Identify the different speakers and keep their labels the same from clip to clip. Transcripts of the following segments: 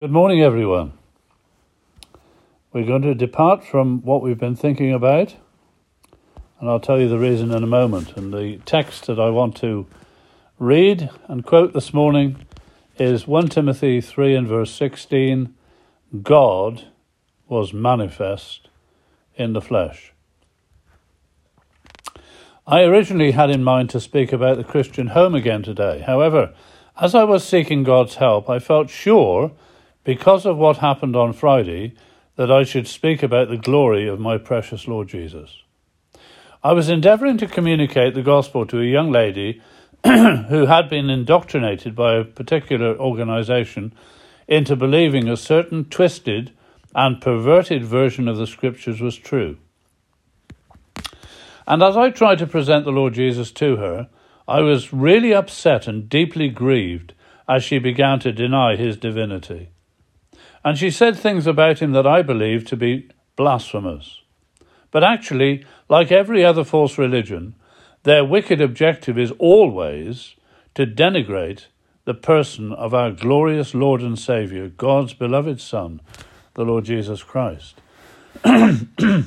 Speaker 1: Good morning, everyone. We're going to depart from what we've been thinking about, and I'll tell you the reason in a moment. And the text that I want to read and quote this morning is 1 Timothy 3 and verse 16 God was manifest in the flesh. I originally had in mind to speak about the Christian home again today. However, as I was seeking God's help, I felt sure because of what happened on Friday, that I should speak about the glory of my precious Lord Jesus. I was endeavouring to communicate the gospel to a young lady who had been indoctrinated by a particular organisation into believing a certain twisted and perverted version of the scriptures was true. And as I tried to present the Lord Jesus to her, I was really upset and deeply grieved as she began to deny his divinity and she said things about him that I believe to be blasphemous. But actually, like every other false religion, their wicked objective is always to denigrate the person of our glorious Lord and Saviour, God's beloved Son, the Lord Jesus Christ. but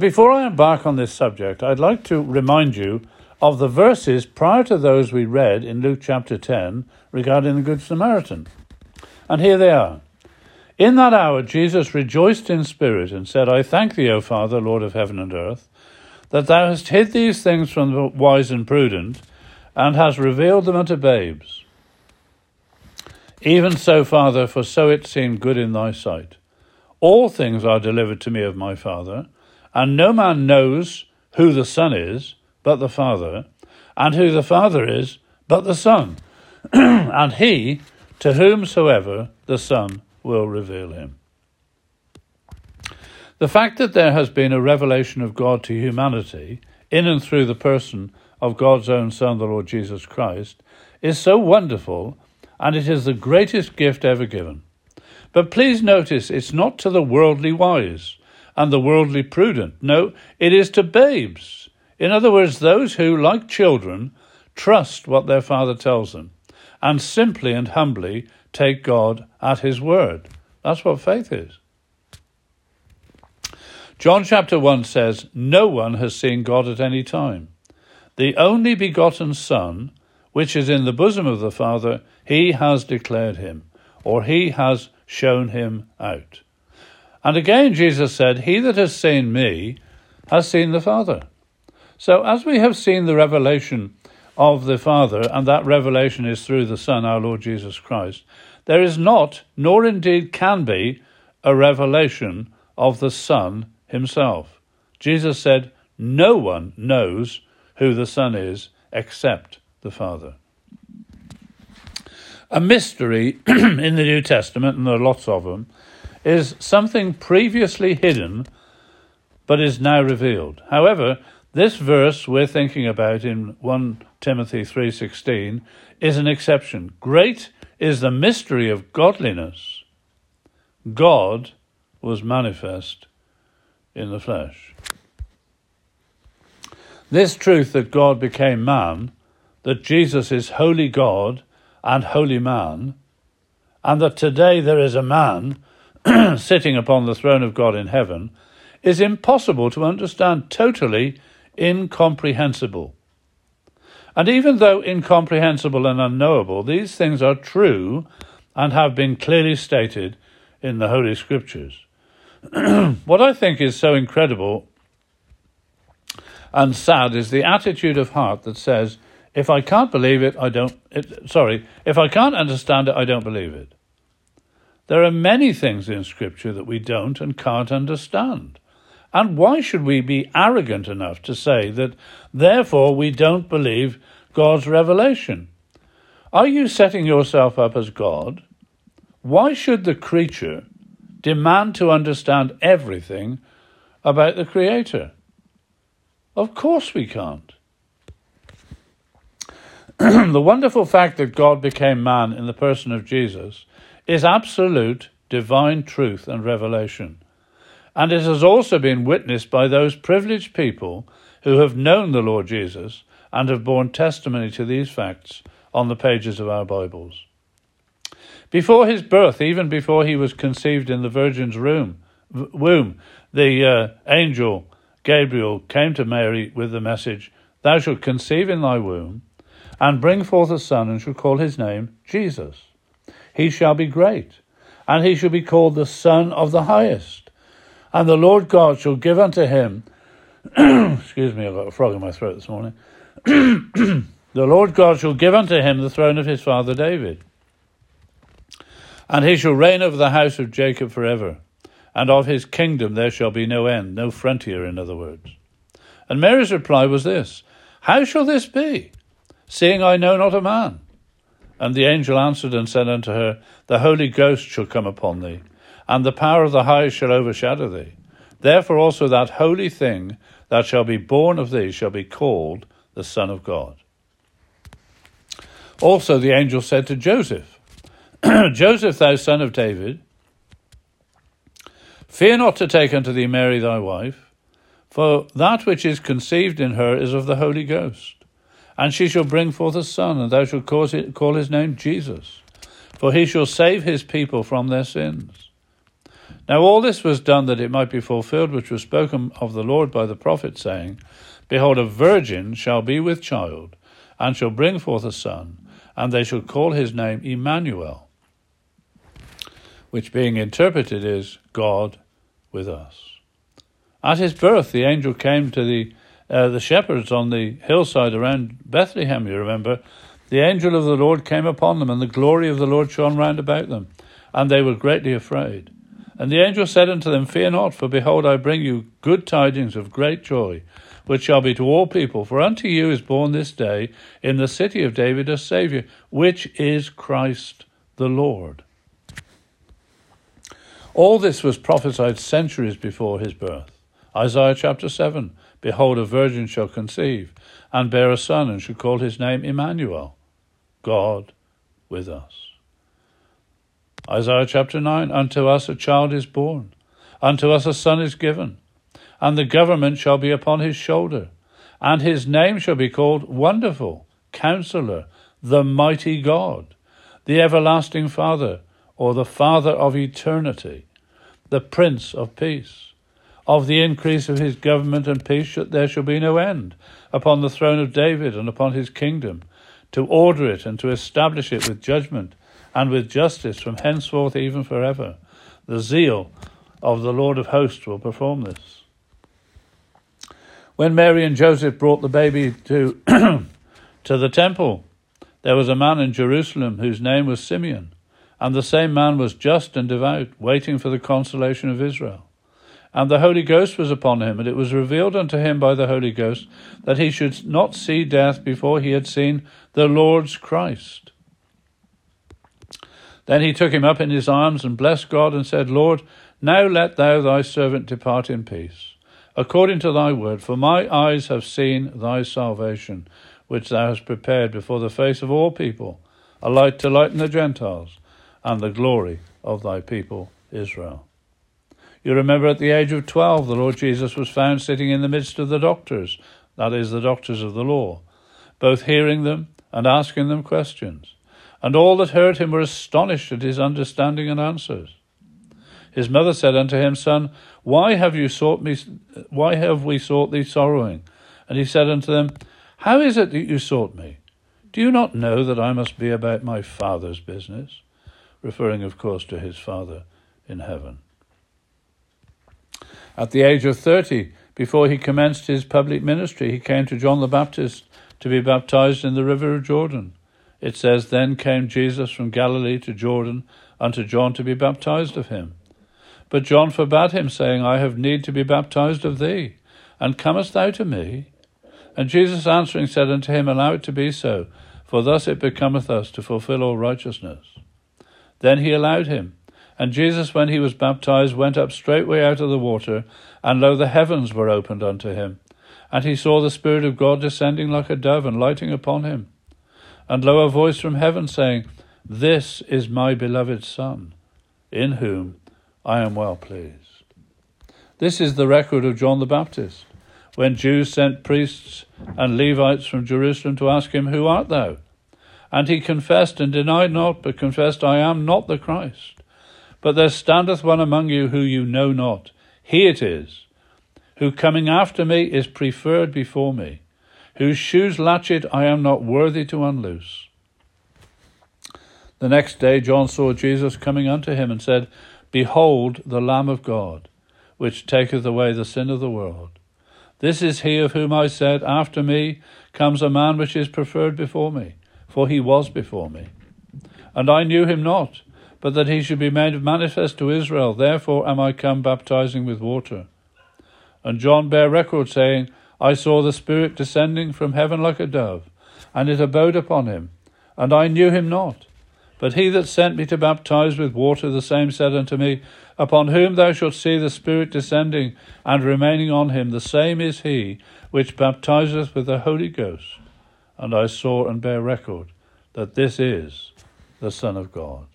Speaker 1: before I embark on this subject, I'd like to remind you of the verses prior to those we read in Luke chapter 10 regarding the Good Samaritan. And here they are. In that hour, Jesus rejoiced in spirit and said, I thank thee, O Father, Lord of heaven and earth, that thou hast hid these things from the wise and prudent, and hast revealed them unto babes. Even so, Father, for so it seemed good in thy sight. All things are delivered to me of my Father, and no man knows who the Son is but the Father, and who the Father is but the Son, and he to whomsoever the Son will reveal him. The fact that there has been a revelation of God to humanity in and through the person of God's own Son, the Lord Jesus Christ, is so wonderful and it is the greatest gift ever given. But please notice it's not to the worldly wise and the worldly prudent. No, it is to babes. In other words, those who, like children, trust what their father tells them and simply and humbly take God at His word. That's what faith is. John chapter 1 says, No one has seen God at any time. The only begotten Son, which is in the bosom of the Father, he has declared him, or he has shown him out. And again Jesus said, He that has seen me has seen the Father. So as we have seen the revelation of the Father, and that revelation is through the Son, our Lord Jesus Christ, there is not, nor indeed can be, a revelation of the Son himself. Jesus said, No one knows who the Son is except the Father. A mystery in the New Testament, and there are lots of them, is something previously hidden but is now revealed. However, this verse we're thinking about in 1 Timothy 3:16 is an exception. Great is the mystery of godliness. God was manifest in the flesh. This truth that God became man, that Jesus is holy God and holy man, and that today there is a man sitting upon the throne of God in heaven, is impossible to understand totally incomprehensible. And even though incomprehensible and unknowable, these things are true and have been clearly stated in the Holy Scriptures. what I think is so incredible and sad is the attitude of heart that says, if I can't believe it, I don't. It, sorry, if I can't understand it, I don't believe it. There are many things in Scripture that we don't and can't understand. And why should we be arrogant enough to say that, therefore, we don't believe God's revelation? Are you setting yourself up as God? Why should the creature demand to understand everything about the Creator? Of course we can't. the wonderful fact that God became man in the person of Jesus is absolute divine truth and revelation and it has also been witnessed by those privileged people who have known the Lord Jesus and have borne testimony to these facts on the pages of our Bibles. Before his birth, even before he was conceived in the Virgin's room, womb, the uh, angel Gabriel came to Mary with the message, Thou shalt conceive in thy womb, and bring forth a son, and shall call his name Jesus. He shall be great, and he shall be called the Son of the Highest. And the Lord God shall give unto him, excuse me, I've got a frog in my throat this morning. the Lord God shall give unto him the throne of his father David. And he shall reign over the house of Jacob forever, and of his kingdom there shall be no end, no frontier, in other words. And Mary's reply was this How shall this be, seeing I know not a man? And the angel answered and said unto her, The Holy Ghost shall come upon thee, and the power of the highest shall overshadow thee. Therefore also that holy thing that shall be born of thee shall be called the Son of God. Also the angel said to Joseph, Joseph, thou son of David, fear not to take unto thee Mary thy wife, for that which is conceived in her is of the Holy Ghost. And she shall bring forth a son, and thou shalt call his name Jesus, for he shall save his people from their sins. Now all this was done that it might be fulfilled which was spoken of the Lord by the prophet, saying, Behold, a virgin shall be with child, and shall bring forth a son, and they shall call his name Emmanuel, which being interpreted is God with us. At his birth, the angel came to the uh, the shepherds on the hillside around Bethlehem. You remember, the angel of the Lord came upon them, and the glory of the Lord shone round about them, and they were greatly afraid. And the angel said unto them, Fear not, for behold, I bring you good tidings of great joy, which shall be to all people. For unto you is born this day in the city of David a Saviour, which is Christ the Lord. All this was prophesied centuries before his birth. Isaiah chapter 7 Behold, a virgin shall conceive, and bear a son, and shall call his name Emmanuel, God with us. Isaiah chapter 9 Unto us a child is born, unto us a son is given, and the government shall be upon his shoulder, and his name shall be called Wonderful, Counselor, the Mighty God, the Everlasting Father, or the Father of Eternity, the Prince of Peace. Of the increase of his government and peace there shall be no end, upon the throne of David and upon his kingdom, to order it and to establish it with judgment and with justice from henceforth even forever. The zeal of the Lord of hosts will perform this. When Mary and Joseph brought the baby to, to the temple, there was a man in Jerusalem whose name was Simeon, and the same man was just and devout, waiting for the consolation of Israel. And the Holy Ghost was upon him, and it was revealed unto him by the Holy Ghost that he should not see death before he had seen the Lord's Christ. Then he took him up in his arms and blessed God and said, Lord, now let thou thy servant depart in peace, according to thy word, for my eyes have seen thy salvation, which thou hast prepared before the face of all people, a light to lighten the Gentiles, and the glory of thy people Israel. You remember at the age of 12, the Lord Jesus was found sitting in the midst of the doctors, that is, the doctors of the law, both hearing them and asking them questions. And all that heard him were astonished at his understanding and answers. His mother said unto him, Son, why have you sought me? Why have we sought thee sorrowing? And he said unto them, How is it that you sought me? Do you not know that I must be about my Father's business? Referring, of course, to his Father in heaven. At the age of 30, before he commenced his public ministry, he came to John the Baptist to be baptized in the river of Jordan. It says, Then came Jesus from Galilee to Jordan unto John to be baptized of him. But John forbade him, saying, I have need to be baptized of thee, and comest thou to me? And Jesus answering said unto him, Allow it to be so, for thus it becometh us to fulfill all righteousness. Then he allowed him. And Jesus, when he was baptized, went up straightway out of the water, and lo, the heavens were opened unto him. And he saw the Spirit of God descending like a dove and lighting upon him. And lo, a voice from heaven saying, This is my beloved Son, in whom I am well pleased. This is the record of John the Baptist, when Jews sent priests and Levites from Jerusalem to ask him, Who art thou? And he confessed and denied not, but confessed, I am not the Christ. But there standeth one among you who you know not. He it is, who coming after me is preferred before me, whose shoes latchet I am not worthy to unloose. The next day John saw Jesus coming unto him, and said, Behold the Lamb of God, which taketh away the sin of the world. This is he of whom I said, After me comes a man which is preferred before me, for he was before me. And I knew him not, but that he should be made manifest to Israel. Therefore am I come baptizing with water. And John bare record, saying, I saw the Spirit descending from heaven like a dove, and it abode upon him, and I knew him not. But he that sent me to baptize with water, the same said unto me, Upon whom thou shalt see the Spirit descending and remaining on him, the same is he which baptizeth with the Holy Ghost. And I saw and bear record that this is the Son of God.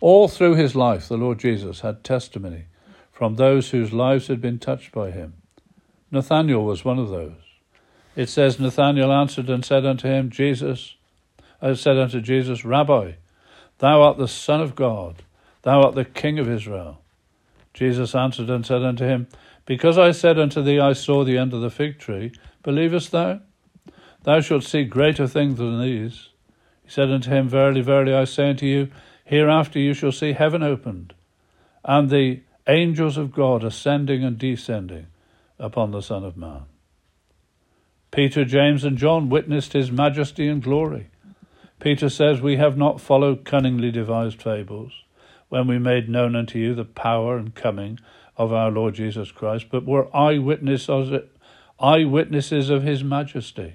Speaker 1: All through his life, the Lord Jesus had testimony from those whose lives had been touched by him. Nathanael was one of those. It says, Nathanael answered and said unto him, Jesus, I said unto Jesus, Rabbi, thou art the Son of God, thou art the King of Israel. Jesus answered and said unto him, Because I said unto thee, I saw thee under the fig tree, believest thou? Thou shalt see greater things than these. He said unto him, Verily, verily, I say unto you, hereafter you shall see heaven opened, and the angels of God ascending and descending upon the Son of Man. Peter, James, and John witnessed his majesty and glory. Peter says, We have not followed cunningly devised fables, when we made known unto you the power and coming of our Lord Jesus Christ, but were eyewitnesses, of his majesty.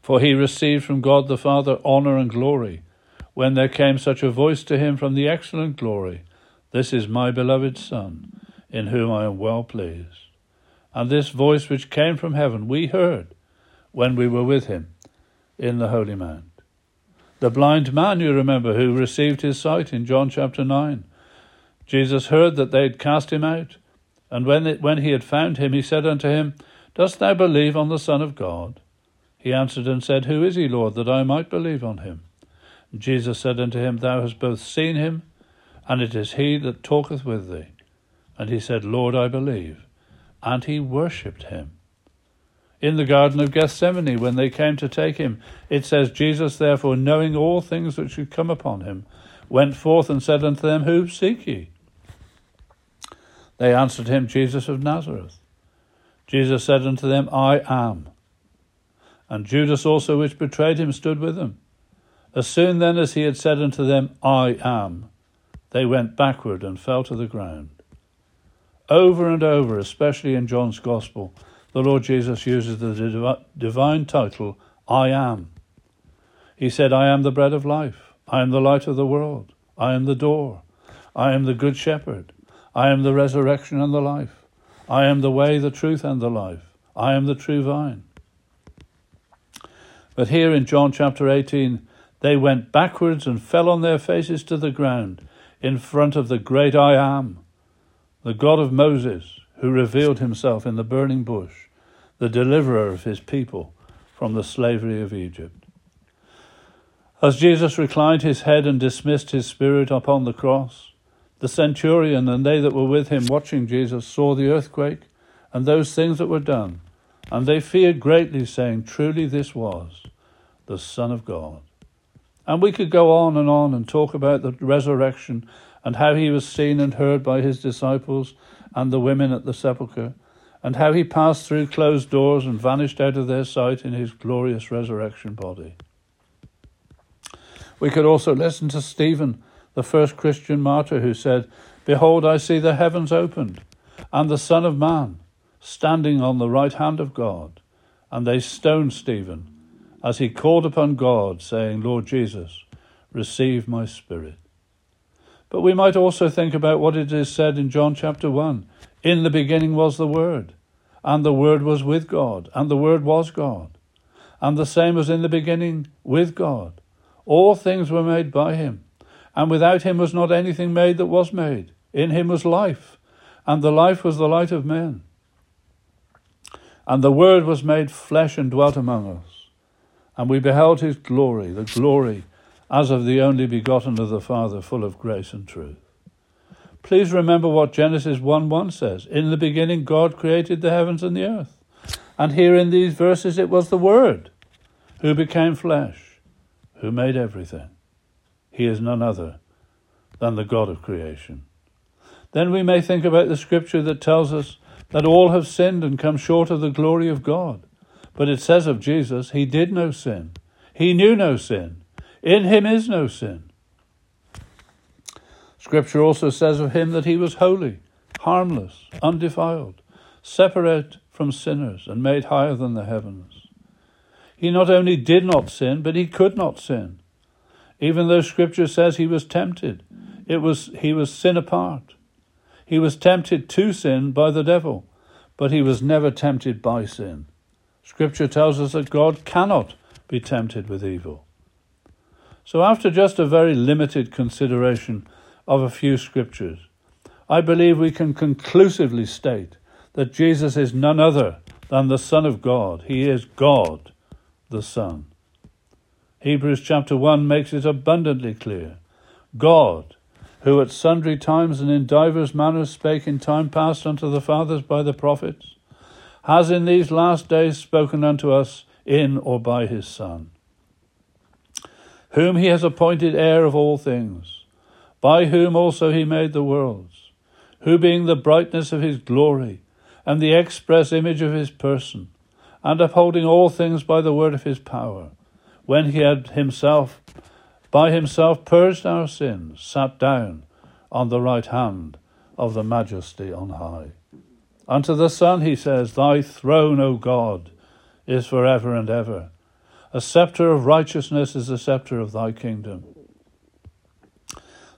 Speaker 1: For he received from God the Father honour and glory, when there came such a voice to him from the excellent glory, This is my beloved Son, in whom I am well pleased. And this voice which came from heaven we heard when we were with him in the Holy Mount. The blind man, you remember, who received his sight in John chapter 9. Jesus heard that they had cast him out, and when, it, when he had found him, he said unto him, Dost thou believe on the Son of God? He answered and said, Who is he, Lord, that I might believe on him? And Jesus said unto him, Thou hast both seen him, and it is he that talketh with thee. And he said, Lord, I believe. And he worshipped him in the Garden of Gethsemane when they came to take him. It says, Jesus, therefore, knowing all things which should come upon him, went forth and said unto them, Who seek ye? They answered him, Jesus of Nazareth. Jesus said unto them, I am. And Judas also, which betrayed him, stood with them. As soon then as he had said unto them, I am, they went backward and fell to the ground. Over and over, especially in John's Gospel, the Lord Jesus uses the divine title, I am. He said, I am the bread of life. I am the light of the world. I am the door. I am the good shepherd. I am the resurrection and the life. I am the way, the truth, and the life. I am the true vine. But here in John chapter 18, they went backwards and fell on their faces to the ground in front of the great I am, the God of Moses, who revealed himself in the burning bush the deliverer of his people from the slavery of Egypt. As Jesus reclined his head and dismissed his spirit upon the cross, the centurion and they that were with him watching Jesus saw the earthquake and those things that were done, and they feared greatly, saying, Truly this was the Son of God. And we could go on and on and talk about the resurrection and how he was seen and heard by his disciples and the women at the sepulchre and how he passed through closed doors and vanished out of their sight in his glorious resurrection body. We could also listen to Stephen, the first Christian martyr, who said, Behold, I see the heavens opened, and the Son of Man standing on the right hand of God. And they stoned Stephen as he called upon God, saying, Lord Jesus, receive my spirit. But we might also think about what it is said in John chapter 1 In the beginning was the Word, and the Word was with God, and the Word was God. And the same was in the beginning with God. All things were made by him, and without him was not anything made that was made. In him was life, and the life was the light of men. And the Word was made flesh and dwelt among us, And we beheld his glory, the glory as of the only begotten of the Father, full of grace and truth. Please remember what Genesis 1 1 says. In the beginning, God created the heavens and the earth. And here in these verses, it was the Word who became flesh, who made everything. He is none other than the God of creation. Then we may think about the scripture that tells us that all have sinned and come short of the glory of God. But it says of Jesus, He did no sin. He knew no sin. In Him is no sin. Scripture also says of Him that He was holy, harmless, undefiled, separate from sinners, and made higher than the heavens. He not only did not sin, but He could not sin. Even though Scripture says He was tempted, it was He was sin apart. He was tempted to sin by the devil, but he was never tempted by sin. Scripture tells us that God cannot be tempted with evil. So, after just a very limited consideration of a few scriptures, I believe we can conclusively state that Jesus is none other than the Son of God. He is God, the Son. Hebrews chapter 1 makes it abundantly clear God, who at sundry times and in divers manners spake in time past unto the fathers by the prophets, has in these last days spoken unto us in or by his Son, whom he has appointed heir of all things, by whom also he made the worlds, who being the brightness of his glory, and the express image of his person, and upholding all things by the word of his power, when he had himself by himself purged our sins, sat down on the right hand of the majesty on high. Unto the Son he says, Thy throne, O God, is for ever and ever. A sceptre of righteousness is the sceptre of thy kingdom.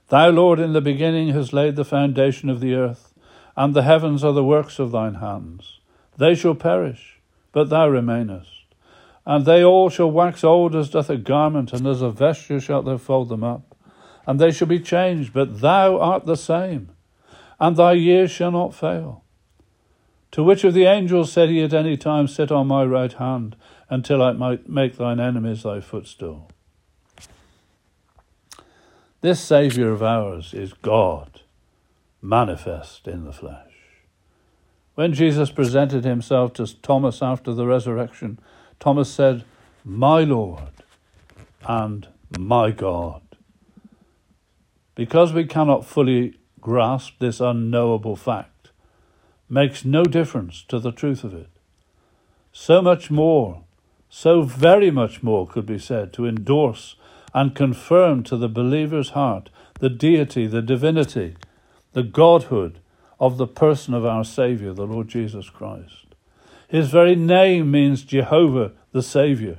Speaker 1: Thou, Lord, in the beginning hast laid the foundation of the earth, and the heavens are the works of thine hands. They shall perish, but thou remainest and they all shall wax old as doth a garment, and as a vesture shalt thou fold them up. And they shall be changed, but thou art the same, and thy years shall not fail. To which of the angels said he at any time, Sit on my right hand, until I might make thine enemies thy footstool? This Saviour of ours is God, manifest in the flesh. When Jesus presented himself to Thomas after the resurrection, Thomas said, My Lord and my God. Because we cannot fully grasp this unknowable fact, makes no difference to the truth of it. So much more, so very much more could be said to endorse and confirm to the believer's heart the deity, the divinity, the godhood of the person of our Saviour, the Lord Jesus Christ. His very name means Jehovah the Saviour.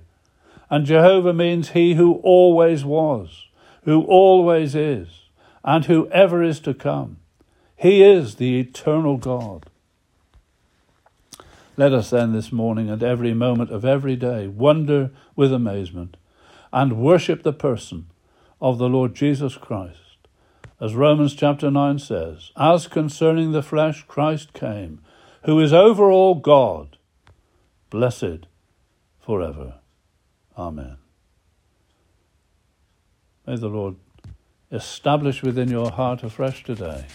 Speaker 1: And Jehovah means He who always was, who always is, and who ever is to come. He is the eternal God. Let us then this morning and every moment of every day wonder with amazement and worship the person of the Lord Jesus Christ. As Romans chapter 9 says, As concerning the flesh, Christ came, who is over all God blessed forever. Amen. May the Lord establish within your heart afresh today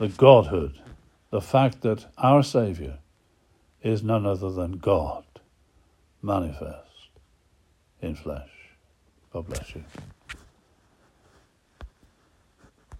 Speaker 1: the Godhood, the fact that our Saviour is none other than God manifest in flesh. God bless you.